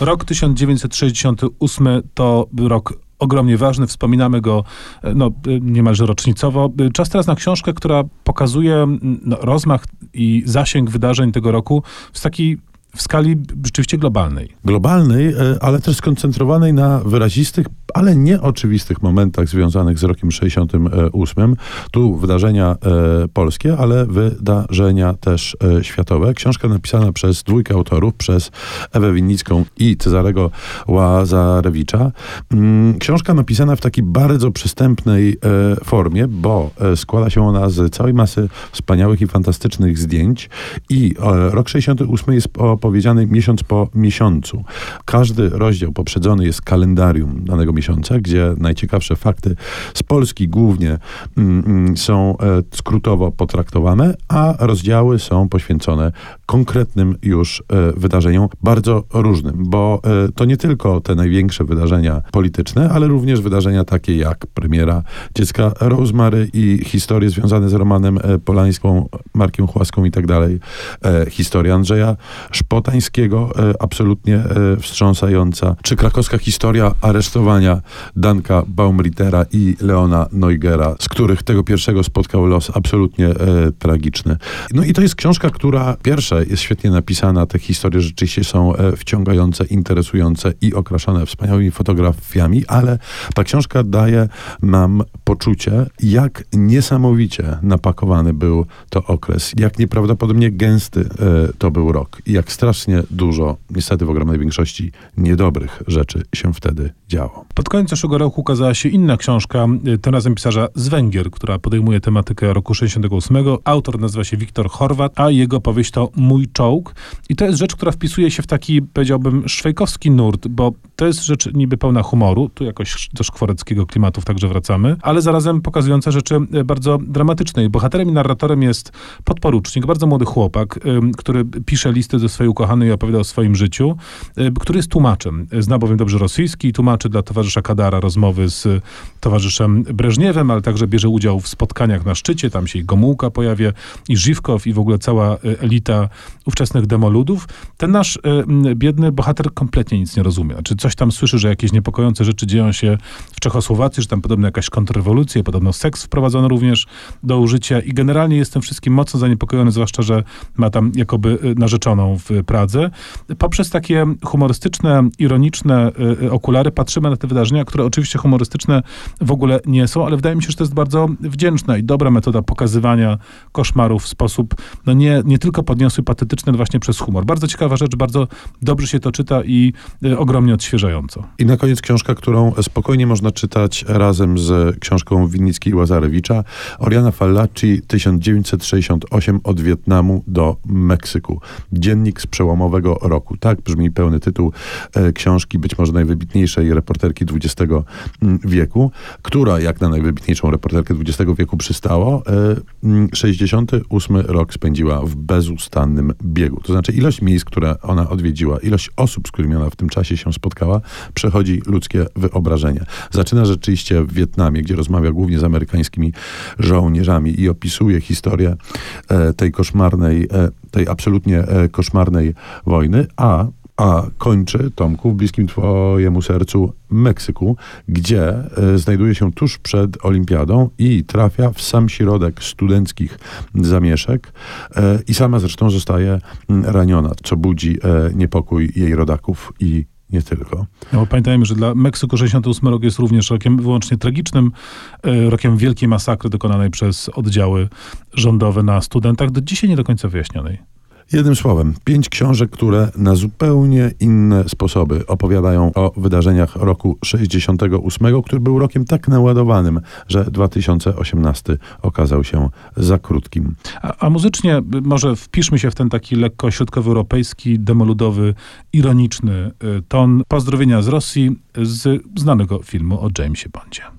Rok 1968 to rok ogromnie ważny, wspominamy go e, no, e, niemalże rocznicowo. E, czas teraz na książkę, która pokazuje no, rozmach i zasięg wydarzeń tego roku w takiej w skali rzeczywiście globalnej. Globalnej, ale też skoncentrowanej na wyrazistych, ale nieoczywistych momentach związanych z rokiem 68. Tu wydarzenia e, polskie, ale wydarzenia też e, światowe. Książka napisana przez dwójkę autorów, przez Ewę Winnicką i Cezarego Łazarewicza. Mm, książka napisana w takiej bardzo przystępnej e, formie, bo e, składa się ona z całej masy wspaniałych i fantastycznych zdjęć i e, rok 68 jest opowiedziany miesiąc po miesiącu. Każdy rozdział poprzedzony jest kalendarium danego miesiąca, gdzie najciekawsze fakty z Polski głównie mm, mm, są e, skrótowo potraktowane, a rozdziały są poświęcone konkretnym już e, wydarzeniom, bardzo różnym, bo e, to nie tylko te największe wydarzenia polityczne, ale również wydarzenia takie jak premiera dziecka Rosemary i historie związane z Romanem Polańską, Markiem Chłaską i tak dalej. Historia Andrzeja Szpotańskiego, absolutnie wstrząsająca. Czy krakowska historia aresztowania Danka Baumrittera i Leona Neugera, z których tego pierwszego spotkał los absolutnie e, tragiczny. No i to jest książka, która pierwsze jest świetnie napisana, te historie rzeczywiście są e, wciągające, interesujące i okraszone wspaniałymi fotografiami, ale ta książka daje nam poczucie, jak niesamowicie napakowany był to okres, jak nieprawdopodobnie gęsty e, to był rok i jak strasznie dużo, niestety w ogromnej większości, niedobrych rzeczy się wtedy działo. Pod koniec zeszłego roku ukazała się inna książka, y, tym razem pisarza z Węgier, która podejmuje tematykę roku 68. Autor nazywa się Wiktor Horvat, a jego powieść to Mój czołg. I to jest rzecz, która wpisuje się w taki, powiedziałbym, szwejkowski nurt, bo to jest rzecz niby pełna humoru, tu jakoś do szkworeckiego klimatów także wracamy, ale zarazem pokazująca rzeczy y, bardzo dramatyczne. Bohaterem i narratorem jest podporucznik, bardzo młody chłopak, który pisze listy do swojej ukochanej i opowiada o swoim życiu, y, który jest tłumaczem. Zna bowiem dobrze rosyjski i tłumaczy dla towarzysza Kadara rozmowy z towarzyszem Breżniewem, ale także bierze udział w spotkaniach na szczycie, tam się i Gomułka pojawia, i Żywkow, i w ogóle cała e, elita ówczesnych demoludów. Ten nasz e, biedny bohater kompletnie nic nie rozumie. Znaczy coś tam słyszy, że jakieś niepokojące rzeczy dzieją się w Czechosłowacji, że tam podobno jakaś kontrrewolucja, podobno seks wprowadzono również do użycia i generalnie jestem wszystkim mocno zaniepokojony, zwłaszcza, że ma tam jakoby e, narzeczoną w Pradze. Poprzez takie humorystyczne, ironiczne okulary patrzymy na te wydarzenia, które oczywiście humorystyczne w ogóle nie są, ale wydaje mi się, że to jest bardzo wdzięczna i dobra metoda pokazywania koszmarów w sposób no nie, nie tylko podniosły, patetyczny, właśnie przez humor. Bardzo ciekawa rzecz, bardzo dobrze się to czyta i y, ogromnie odświeżająco. I na koniec książka, którą spokojnie można czytać razem z książką Winnicki i Łazarewicza. Oriana Fallaci, 1968 od Wietnamu do Meksyku. Dziennik z przełomowego roku. Tak brzmi pełny tytuł e, książki, być może najwybitniejszej reporterki XX mm, wieku, która, jak na najwybitniejszą reporterkę XX wieku przystało, 68 e, mm, rok spędziła w bezustannym biegu. To znaczy ilość miejsc, które ona odwiedziła, ilość osób, z którymi ona w tym czasie się spotkała, przechodzi ludzkie wyobrażenie. Zaczyna rzeczywiście w Wietnamie, gdzie rozmawia głównie z amerykańskimi żołnierzami i opisuje historię e, tej koszmarnej, e, tej absolutnie koszmarnej wojny, a a kończy, Tomku, w bliskim twojemu sercu Meksyku, gdzie e, znajduje się tuż przed olimpiadą i trafia w sam środek studenckich zamieszek e, i sama zresztą zostaje raniona, co budzi e, niepokój jej rodaków i nie tylko. No, pamiętajmy, że dla Meksyku 68 rok jest również rokiem wyłącznie tragicznym, rokiem wielkiej masakry dokonanej przez oddziały rządowe na studentach, do dzisiaj nie do końca wyjaśnionej. Jednym słowem, pięć książek, które na zupełnie inne sposoby opowiadają o wydarzeniach roku 68, który był rokiem tak naładowanym, że 2018 okazał się za krótkim. A, a muzycznie może wpiszmy się w ten taki lekko środkowoeuropejski, demoludowy, ironiczny y, ton pozdrowienia z Rosji z znanego filmu o Jamesie Bondzie.